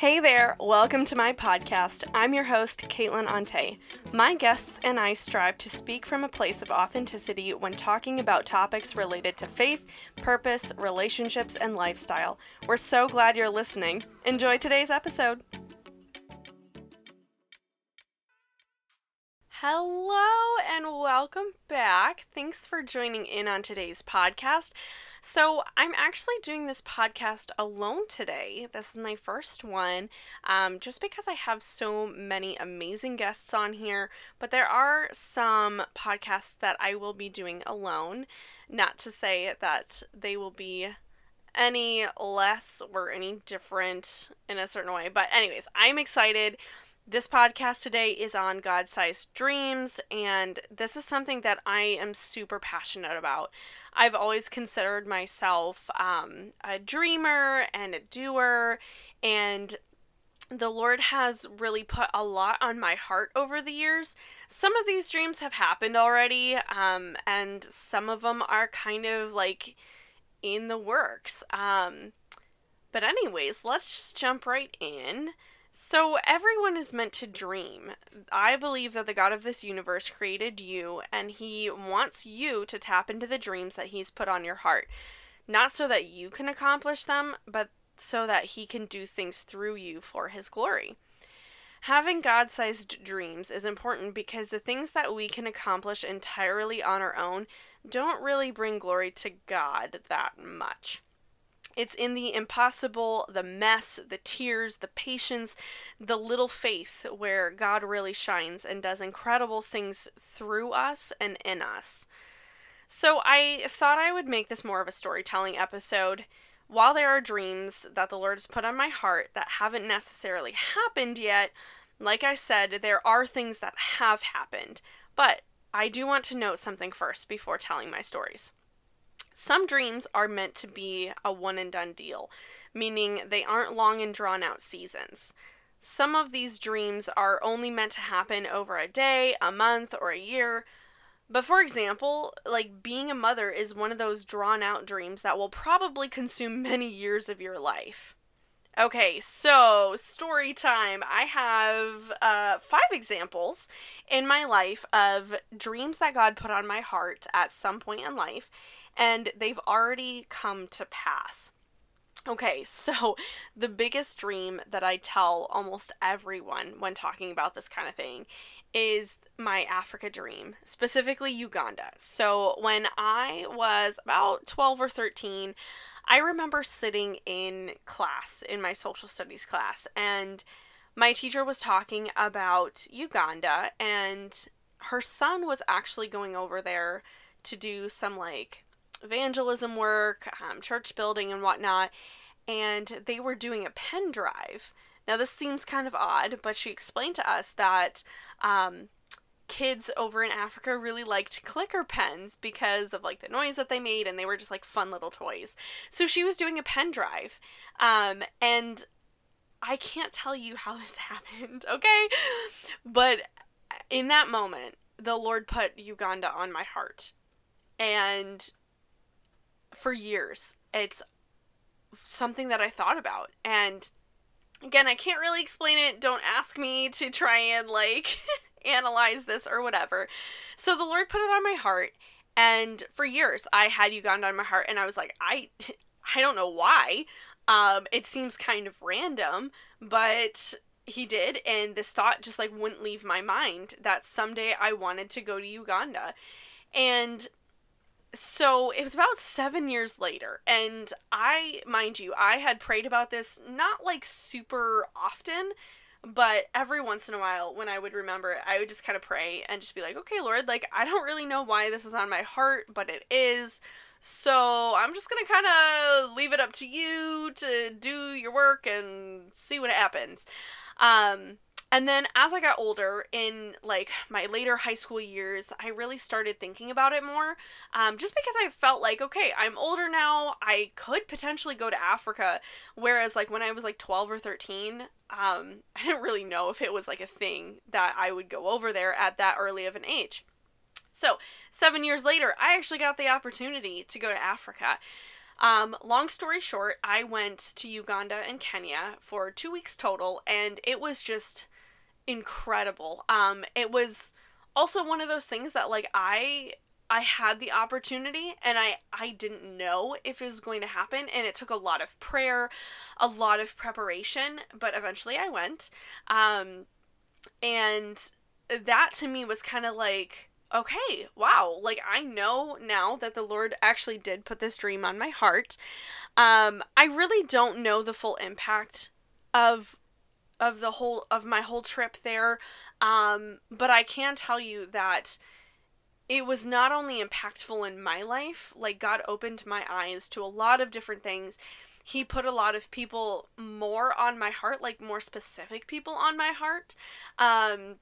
Hey there, welcome to my podcast. I'm your host, Caitlin Antje. My guests and I strive to speak from a place of authenticity when talking about topics related to faith, purpose, relationships, and lifestyle. We're so glad you're listening. Enjoy today's episode. Hello and welcome back. Thanks for joining in on today's podcast. So, I'm actually doing this podcast alone today. This is my first one, um, just because I have so many amazing guests on here. But there are some podcasts that I will be doing alone. Not to say that they will be any less or any different in a certain way. But, anyways, I'm excited. This podcast today is on God sized dreams, and this is something that I am super passionate about. I've always considered myself um, a dreamer and a doer, and the Lord has really put a lot on my heart over the years. Some of these dreams have happened already, um, and some of them are kind of like in the works. Um, but, anyways, let's just jump right in. So, everyone is meant to dream. I believe that the God of this universe created you, and He wants you to tap into the dreams that He's put on your heart. Not so that you can accomplish them, but so that He can do things through you for His glory. Having God sized dreams is important because the things that we can accomplish entirely on our own don't really bring glory to God that much. It's in the impossible, the mess, the tears, the patience, the little faith where God really shines and does incredible things through us and in us. So I thought I would make this more of a storytelling episode. While there are dreams that the Lord has put on my heart that haven't necessarily happened yet, like I said, there are things that have happened. But I do want to note something first before telling my stories. Some dreams are meant to be a one and done deal, meaning they aren't long and drawn out seasons. Some of these dreams are only meant to happen over a day, a month, or a year. But for example, like being a mother is one of those drawn out dreams that will probably consume many years of your life. Okay, so story time. I have uh, five examples in my life of dreams that God put on my heart at some point in life, and they've already come to pass. Okay, so the biggest dream that I tell almost everyone when talking about this kind of thing is my Africa dream, specifically Uganda. So when I was about 12 or 13, I remember sitting in class, in my social studies class, and my teacher was talking about Uganda, and her son was actually going over there to do some like evangelism work, um, church building, and whatnot. And they were doing a pen drive. Now, this seems kind of odd, but she explained to us that um, kids over in Africa really liked clicker pens because of like the noise that they made, and they were just like fun little toys. So she was doing a pen drive. Um, and I can't tell you how this happened, okay? But in that moment, the Lord put Uganda on my heart. And for years. It's something that I thought about. And again, I can't really explain it. Don't ask me to try and like analyze this or whatever. So the Lord put it on my heart. And for years, I had Uganda on my heart, and I was like, I, I don't know why. Um, it seems kind of random, but he did, and this thought just like wouldn't leave my mind that someday I wanted to go to Uganda. And so it was about seven years later and i mind you i had prayed about this not like super often but every once in a while when i would remember it i would just kind of pray and just be like okay lord like i don't really know why this is on my heart but it is. So i'm just gonna kind of leave it up to you to do your work and see what happens. Um and then as I got older, in like my later high school years, I really started thinking about it more. Um, just because I felt like, okay, I'm older now, I could potentially go to Africa. Whereas, like, when I was like 12 or 13, um, I didn't really know if it was like a thing that I would go over there at that early of an age. So, seven years later, I actually got the opportunity to go to Africa. Um, long story short, I went to Uganda and Kenya for two weeks total, and it was just incredible. Um, it was also one of those things that like I I had the opportunity and I I didn't know if it was going to happen and it took a lot of prayer, a lot of preparation, but eventually I went. Um and that to me was kind of like okay, wow, like I know now that the Lord actually did put this dream on my heart. Um I really don't know the full impact of of the whole of my whole trip there. Um but I can tell you that it was not only impactful in my life, like God opened my eyes to a lot of different things. He put a lot of people more on my heart, like more specific people on my heart. Um,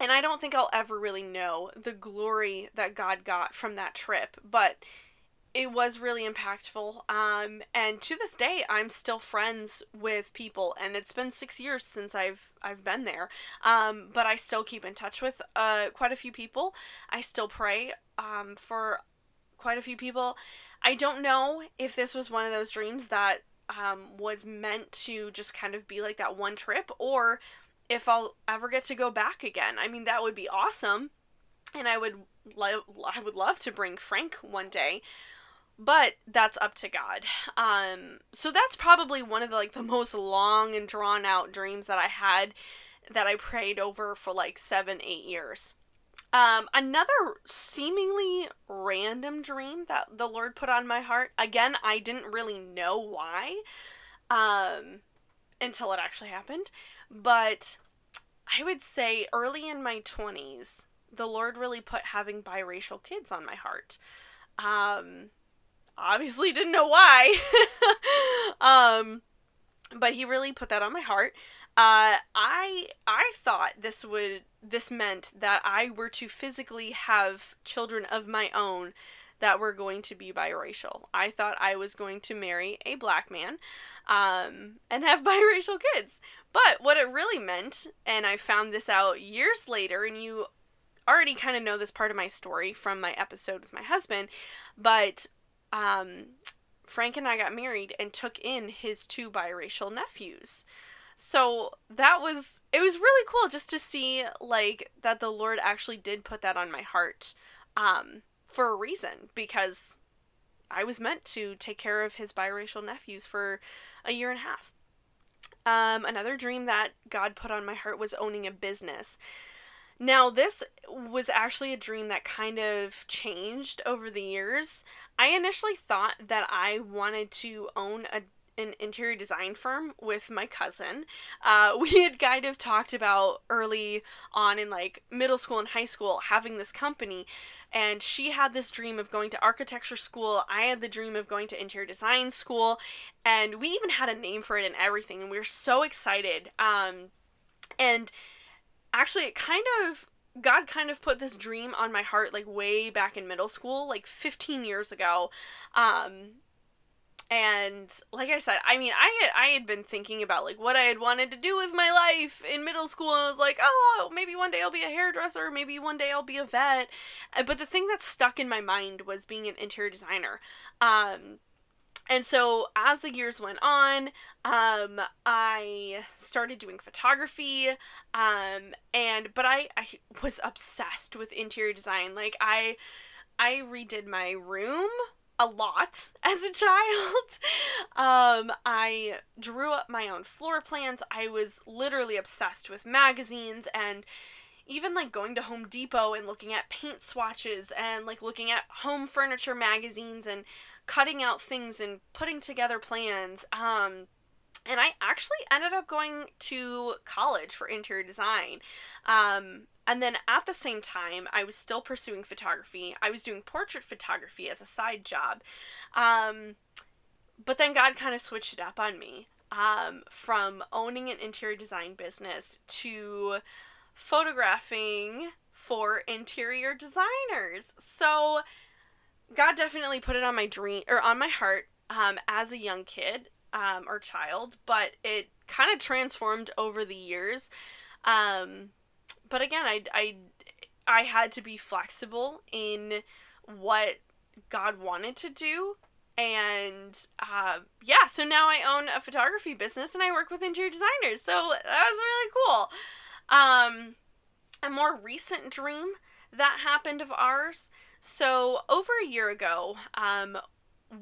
and I don't think I'll ever really know the glory that God got from that trip, but it was really impactful. Um, and to this day, I'm still friends with people, and it's been six years since I've I've been there. Um, but I still keep in touch with uh, quite a few people. I still pray um, for quite a few people. I don't know if this was one of those dreams that um, was meant to just kind of be like that one trip, or if I'll ever get to go back again. I mean, that would be awesome, and I would love I would love to bring Frank one day but that's up to God. Um, so that's probably one of the like the most long and drawn out dreams that I had that I prayed over for like seven, eight years. Um, another seemingly random dream that the Lord put on my heart. Again, I didn't really know why um, until it actually happened. But I would say early in my 20s, the Lord really put having biracial kids on my heart. Um, obviously didn't know why. um, but he really put that on my heart. Uh, I I thought this would this meant that I were to physically have children of my own that were going to be biracial. I thought I was going to marry a black man um, and have biracial kids. But what it really meant, and I found this out years later, and you already kind of know this part of my story from my episode with my husband, but um, Frank and I got married and took in his two biracial nephews. So that was it was really cool just to see like that the Lord actually did put that on my heart um for a reason because I was meant to take care of his biracial nephews for a year and a half. Um, another dream that God put on my heart was owning a business. Now, this was actually a dream that kind of changed over the years. I initially thought that I wanted to own a an interior design firm with my cousin. Uh, we had kind of talked about early on in like middle school and high school having this company, and she had this dream of going to architecture school. I had the dream of going to interior design school, and we even had a name for it and everything, and we were so excited. Um, and actually it kind of God kind of put this dream on my heart like way back in middle school, like 15 years ago. Um and like I said, I mean, I had, I had been thinking about like what I had wanted to do with my life in middle school, and I was like, oh, maybe one day I'll be a hairdresser, maybe one day I'll be a vet. Uh, but the thing that stuck in my mind was being an interior designer. Um, and so as the years went on, um, I started doing photography, um, and but I, I was obsessed with interior design. Like I I redid my room a lot as a child. um, I drew up my own floor plans. I was literally obsessed with magazines and even like going to Home Depot and looking at paint swatches and like looking at home furniture magazines and cutting out things and putting together plans. Um, and I actually ended up going to college for interior design. Um, and then at the same time, I was still pursuing photography. I was doing portrait photography as a side job. Um, but then God kind of switched it up on me um, from owning an interior design business to photographing for interior designers. So God definitely put it on my dream or on my heart um, as a young kid um, or child, but it kind of transformed over the years. Um, but again, I, I, I had to be flexible in what God wanted to do and uh, yeah, so now I own a photography business and I work with interior designers. So that was really cool. Um, a more recent dream that happened of ours. So over a year ago, um,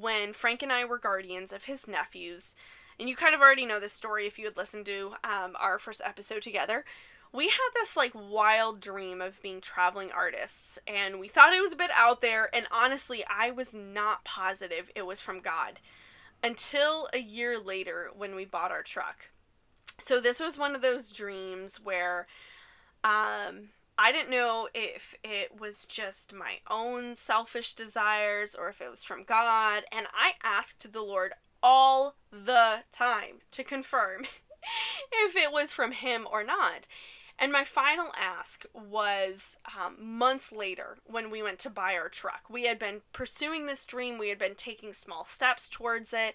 when Frank and I were guardians of his nephews, and you kind of already know this story if you had listened to um, our first episode together. We had this like wild dream of being traveling artists, and we thought it was a bit out there. And honestly, I was not positive it was from God until a year later when we bought our truck. So, this was one of those dreams where um, I didn't know if it was just my own selfish desires or if it was from God. And I asked the Lord all the time to confirm if it was from him or not. And my final ask was um, months later when we went to buy our truck. We had been pursuing this dream, we had been taking small steps towards it.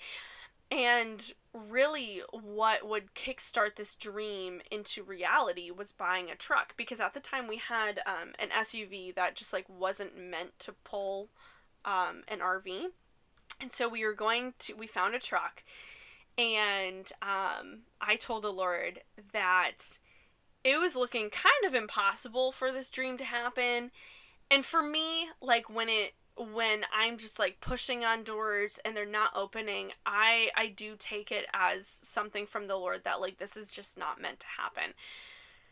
And really, what would kickstart this dream into reality was buying a truck because at the time we had um, an SUV that just like wasn't meant to pull um, an RV. And so we were going to, we found a truck, and um, I told the Lord that it was looking kind of impossible for this dream to happen. And for me, like when it, when I'm just like pushing on doors and they're not opening, I I do take it as something from the Lord that like this is just not meant to happen.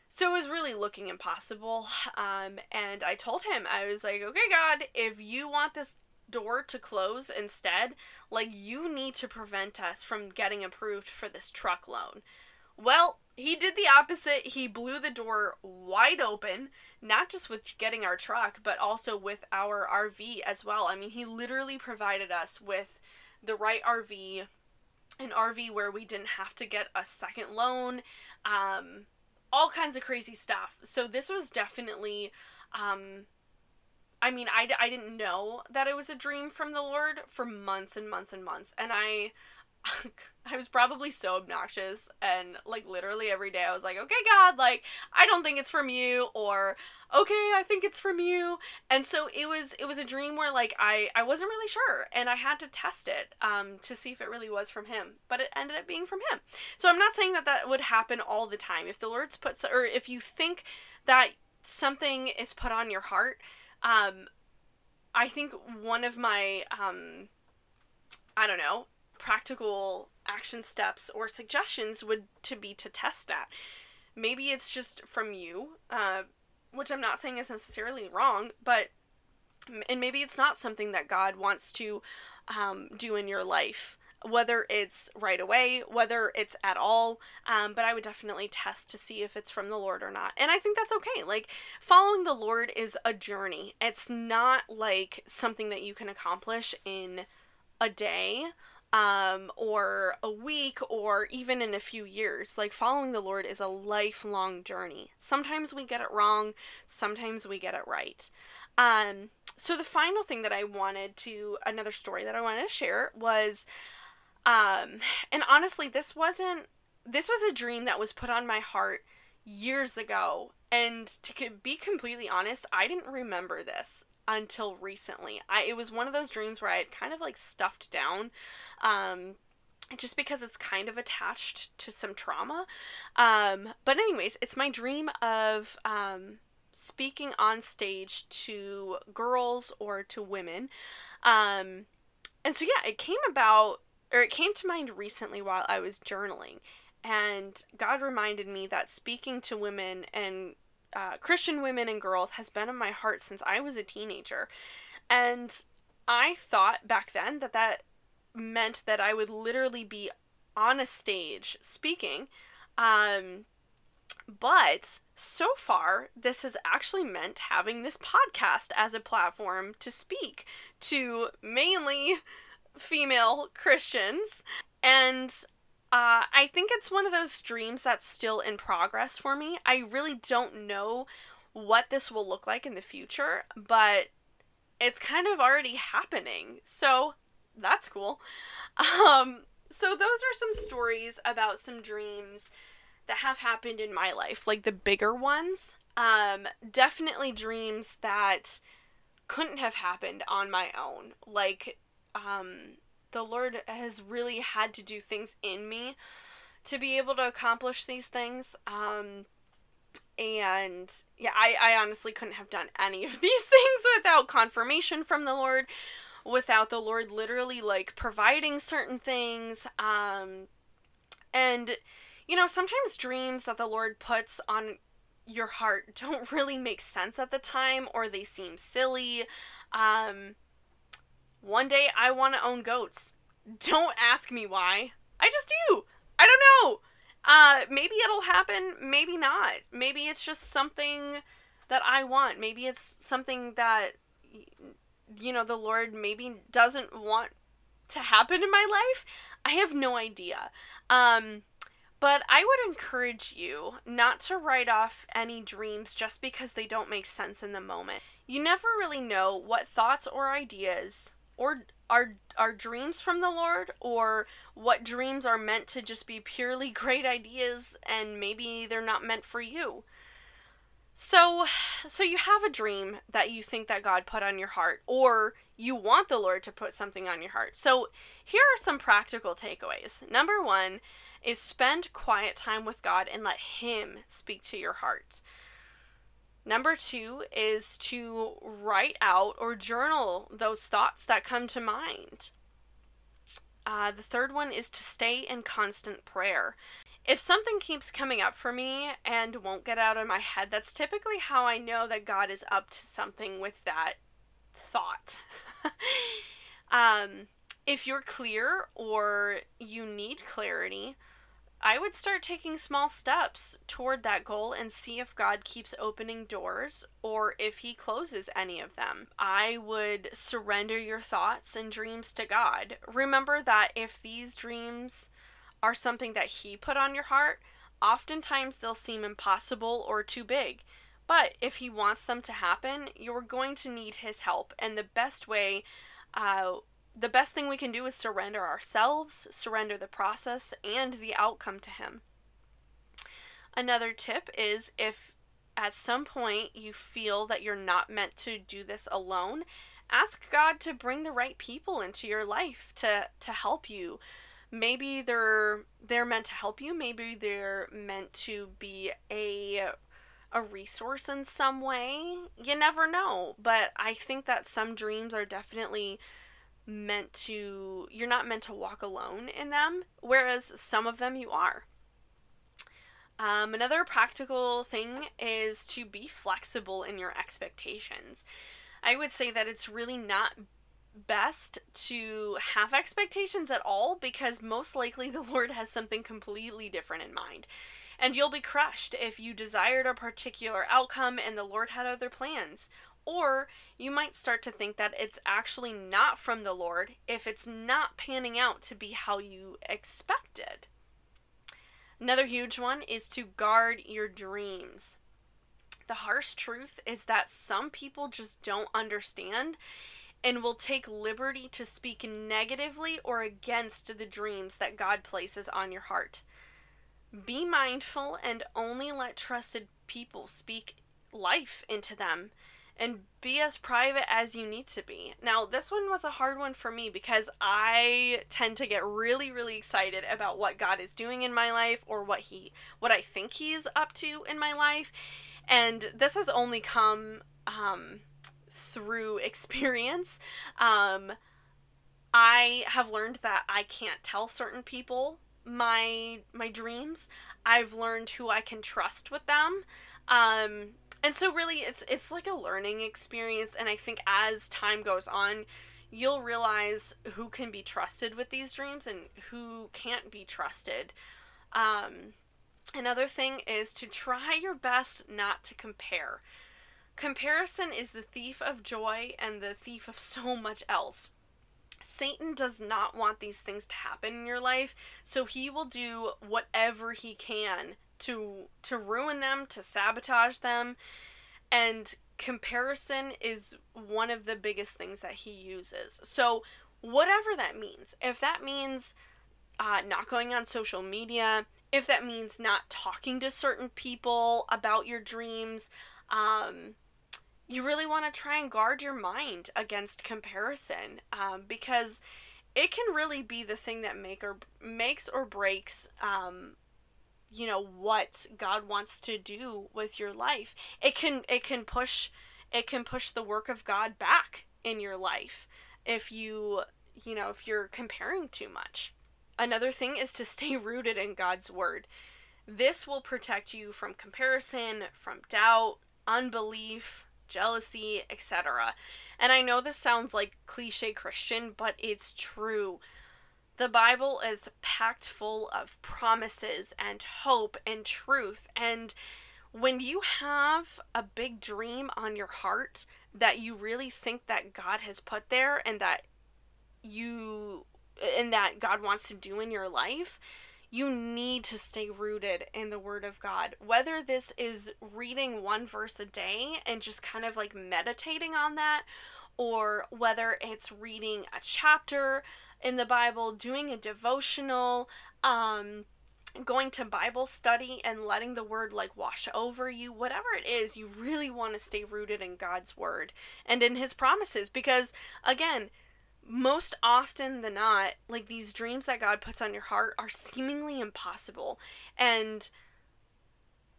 So it was really looking impossible. Um, and I told him, I was like, okay, God, if you want this door to close instead, like you need to prevent us from getting approved for this truck loan. Well, he did the opposite. He blew the door wide open, not just with getting our truck, but also with our RV as well. I mean, he literally provided us with the right RV, an RV where we didn't have to get a second loan, um, all kinds of crazy stuff. So this was definitely um, I mean, I, I didn't know that it was a dream from the Lord for months and months and months. And I I was probably so obnoxious and like literally every day I was like, "Okay, God, like I don't think it's from you," or "Okay, I think it's from you." And so it was it was a dream where like I I wasn't really sure and I had to test it um to see if it really was from him, but it ended up being from him. So I'm not saying that that would happen all the time. If the Lord's put or if you think that something is put on your heart, um, I think one of my, um, I don't know, practical action steps or suggestions would to be to test that. Maybe it's just from you, uh, which I'm not saying is necessarily wrong, but and maybe it's not something that God wants to um, do in your life whether it's right away, whether it's at all. Um, but I would definitely test to see if it's from the Lord or not. And I think that's okay. Like, following the Lord is a journey, it's not like something that you can accomplish in a day um, or a week or even in a few years. Like following the Lord is a lifelong journey. Sometimes we get it wrong, sometimes we get it right. Um, so the final thing that I wanted to another story that I wanted to share was um, and honestly, this wasn't, this was a dream that was put on my heart years ago. And to be completely honest, I didn't remember this until recently. I, it was one of those dreams where I had kind of like stuffed down. Um, just because it's kind of attached to some trauma. Um, but, anyways, it's my dream of um, speaking on stage to girls or to women. Um, and so, yeah, it came about or it came to mind recently while I was journaling. And God reminded me that speaking to women and uh, Christian women and girls has been in my heart since I was a teenager. And I thought back then that that meant that I would literally be on a stage speaking. Um, but so far, this has actually meant having this podcast as a platform to speak to mainly female Christians. And uh, I think it's one of those dreams that's still in progress for me. I really don't know what this will look like in the future, but it's kind of already happening. So that's cool. Um, so those are some stories about some dreams that have happened in my life, like the bigger ones. Um, definitely dreams that couldn't have happened on my own. Like um, the Lord has really had to do things in me to be able to accomplish these things. Um, and yeah, I, I honestly couldn't have done any of these things without confirmation from the Lord, without the Lord literally like providing certain things. Um, and you know, sometimes dreams that the Lord puts on your heart don't really make sense at the time or they seem silly. Um, one day I want to own goats. Don't ask me why. I just do. I don't know. Uh, maybe it'll happen, maybe not. Maybe it's just something that I want. Maybe it's something that you know the Lord maybe doesn't want to happen in my life. I have no idea. Um, but I would encourage you not to write off any dreams just because they don't make sense in the moment. You never really know what thoughts or ideas or are are dreams from the Lord or what dreams are meant to just be purely great ideas and maybe they're not meant for you. So so you have a dream that you think that God put on your heart or you want the Lord to put something on your heart. So here are some practical takeaways. Number 1, is spend quiet time with God and let Him speak to your heart. Number two is to write out or journal those thoughts that come to mind. Uh, the third one is to stay in constant prayer. If something keeps coming up for me and won't get out of my head, that's typically how I know that God is up to something with that thought. um, if you're clear or you need clarity, I would start taking small steps toward that goal and see if God keeps opening doors or if He closes any of them. I would surrender your thoughts and dreams to God. Remember that if these dreams are something that He put on your heart, oftentimes they'll seem impossible or too big. But if He wants them to happen, you're going to need His help. And the best way, uh, the best thing we can do is surrender ourselves, surrender the process and the outcome to Him. Another tip is if at some point you feel that you're not meant to do this alone, ask God to bring the right people into your life to to help you. Maybe they're they're meant to help you, maybe they're meant to be a a resource in some way. You never know, but I think that some dreams are definitely meant to you're not meant to walk alone in them whereas some of them you are. Um, another practical thing is to be flexible in your expectations. I would say that it's really not best to have expectations at all because most likely the lord has something completely different in mind. And you'll be crushed if you desired a particular outcome and the lord had other plans or you might start to think that it's actually not from the Lord if it's not panning out to be how you expected. Another huge one is to guard your dreams. The harsh truth is that some people just don't understand and will take liberty to speak negatively or against the dreams that God places on your heart. Be mindful and only let trusted people speak life into them and be as private as you need to be. Now, this one was a hard one for me because I tend to get really really excited about what God is doing in my life or what he what I think he's up to in my life. And this has only come um through experience. Um I have learned that I can't tell certain people my my dreams. I've learned who I can trust with them. Um and so really it's it's like a learning experience and i think as time goes on you'll realize who can be trusted with these dreams and who can't be trusted. Um, another thing is to try your best not to compare. Comparison is the thief of joy and the thief of so much else. Satan does not want these things to happen in your life, so he will do whatever he can to to ruin them, to sabotage them. And comparison is one of the biggest things that he uses. So, whatever that means, if that means uh, not going on social media, if that means not talking to certain people about your dreams, um, you really want to try and guard your mind against comparison um, because it can really be the thing that make or makes or breaks um, you know what God wants to do with your life. It can it can push it can push the work of God back in your life if you you know if you're comparing too much. Another thing is to stay rooted in God's word. This will protect you from comparison, from doubt, unbelief, jealousy, etc. And I know this sounds like cliche Christian, but it's true. The Bible is packed full of promises and hope and truth. And when you have a big dream on your heart that you really think that God has put there and that you and that God wants to do in your life, you need to stay rooted in the Word of God. Whether this is reading one verse a day and just kind of like meditating on that, or whether it's reading a chapter in the Bible, doing a devotional, um, going to Bible study and letting the word like wash over you, whatever it is, you really want to stay rooted in God's word and in his promises because again, most often than not, like these dreams that God puts on your heart are seemingly impossible. And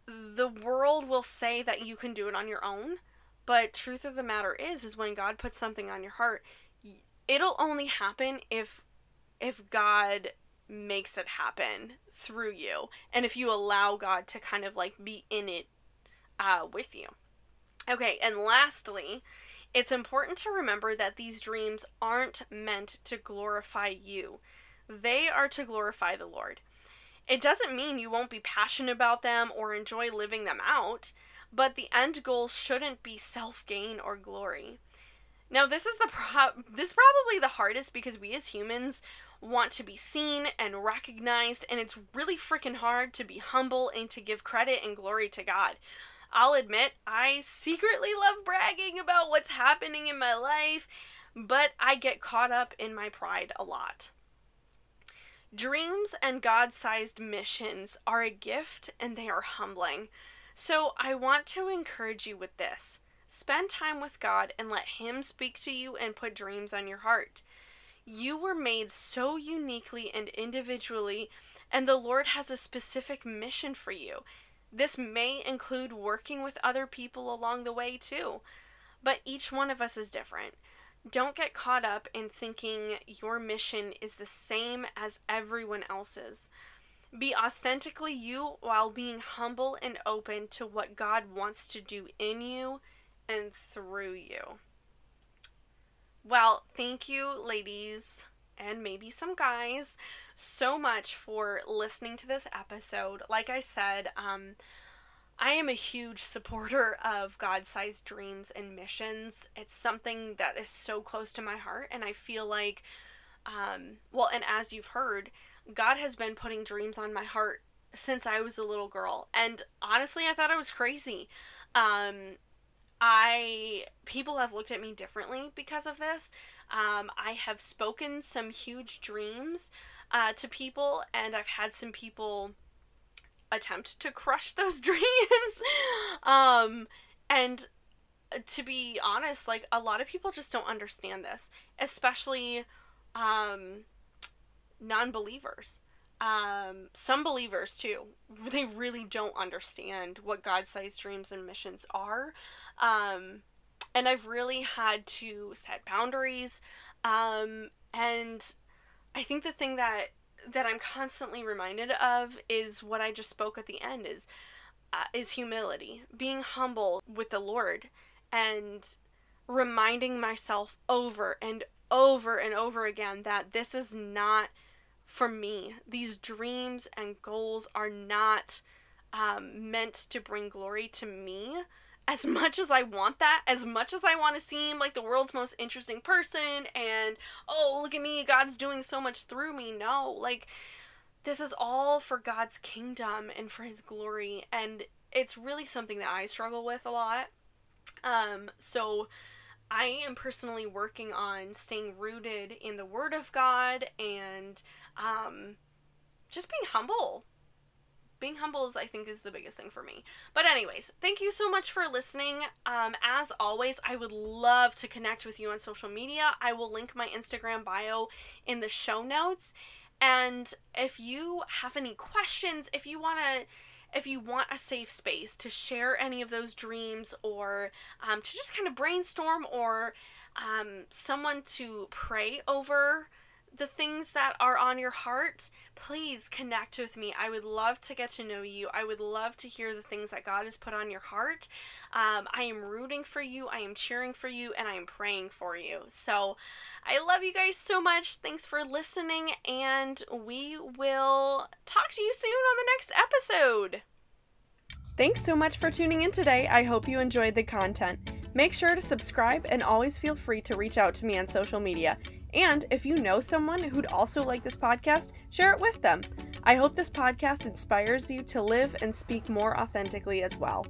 the world will say that you can do it on your own, but truth of the matter is is when God puts something on your heart, it'll only happen if if God makes it happen through you and if you allow God to kind of like be in it uh, with you. Okay, and lastly, it's important to remember that these dreams aren't meant to glorify you. They are to glorify the Lord. It doesn't mean you won't be passionate about them or enjoy living them out, but the end goal shouldn't be self-gain or glory. Now, this is the pro- this is probably the hardest because we as humans want to be seen and recognized, and it's really freaking hard to be humble and to give credit and glory to God. I'll admit, I secretly love bragging about what's happening in my life, but I get caught up in my pride a lot. Dreams and God sized missions are a gift and they are humbling. So I want to encourage you with this. Spend time with God and let Him speak to you and put dreams on your heart. You were made so uniquely and individually, and the Lord has a specific mission for you. This may include working with other people along the way too, but each one of us is different. Don't get caught up in thinking your mission is the same as everyone else's. Be authentically you while being humble and open to what God wants to do in you and through you. Well, thank you, ladies, and maybe some guys, so much for listening to this episode. Like I said, um, I am a huge supporter of God sized dreams and missions. It's something that is so close to my heart, and I feel like, um, well, and as you've heard, God has been putting dreams on my heart since I was a little girl. And honestly, I thought I was crazy. Um, I people have looked at me differently because of this. Um, I have spoken some huge dreams uh, to people, and I've had some people attempt to crush those dreams. um, and to be honest, like a lot of people just don't understand this, especially um, non believers. Um, some believers too, they really don't understand what God sized dreams and missions are. Um, and I've really had to set boundaries. Um, and I think the thing that that I'm constantly reminded of is what I just spoke at the end is uh, is humility, being humble with the Lord and reminding myself over and over and over again that this is not for me. These dreams and goals are not um, meant to bring glory to me, as much as I want that, as much as I want to seem like the world's most interesting person and, oh, look at me, God's doing so much through me. No, like, this is all for God's kingdom and for His glory. And it's really something that I struggle with a lot. Um, so I am personally working on staying rooted in the Word of God and um, just being humble being humble is, I think, is the biggest thing for me. But, anyways, thank you so much for listening. Um, as always, I would love to connect with you on social media. I will link my Instagram bio in the show notes. And if you have any questions, if you want to if you want a safe space to share any of those dreams or um, to just kind of brainstorm or um, someone to pray over the things that are on your heart, please connect with me. I would love to get to know you. I would love to hear the things that God has put on your heart. Um, I am rooting for you, I am cheering for you, and I am praying for you. So I love you guys so much. Thanks for listening, and we will talk to you soon on the next episode. Thanks so much for tuning in today. I hope you enjoyed the content. Make sure to subscribe and always feel free to reach out to me on social media. And if you know someone who'd also like this podcast, share it with them. I hope this podcast inspires you to live and speak more authentically as well.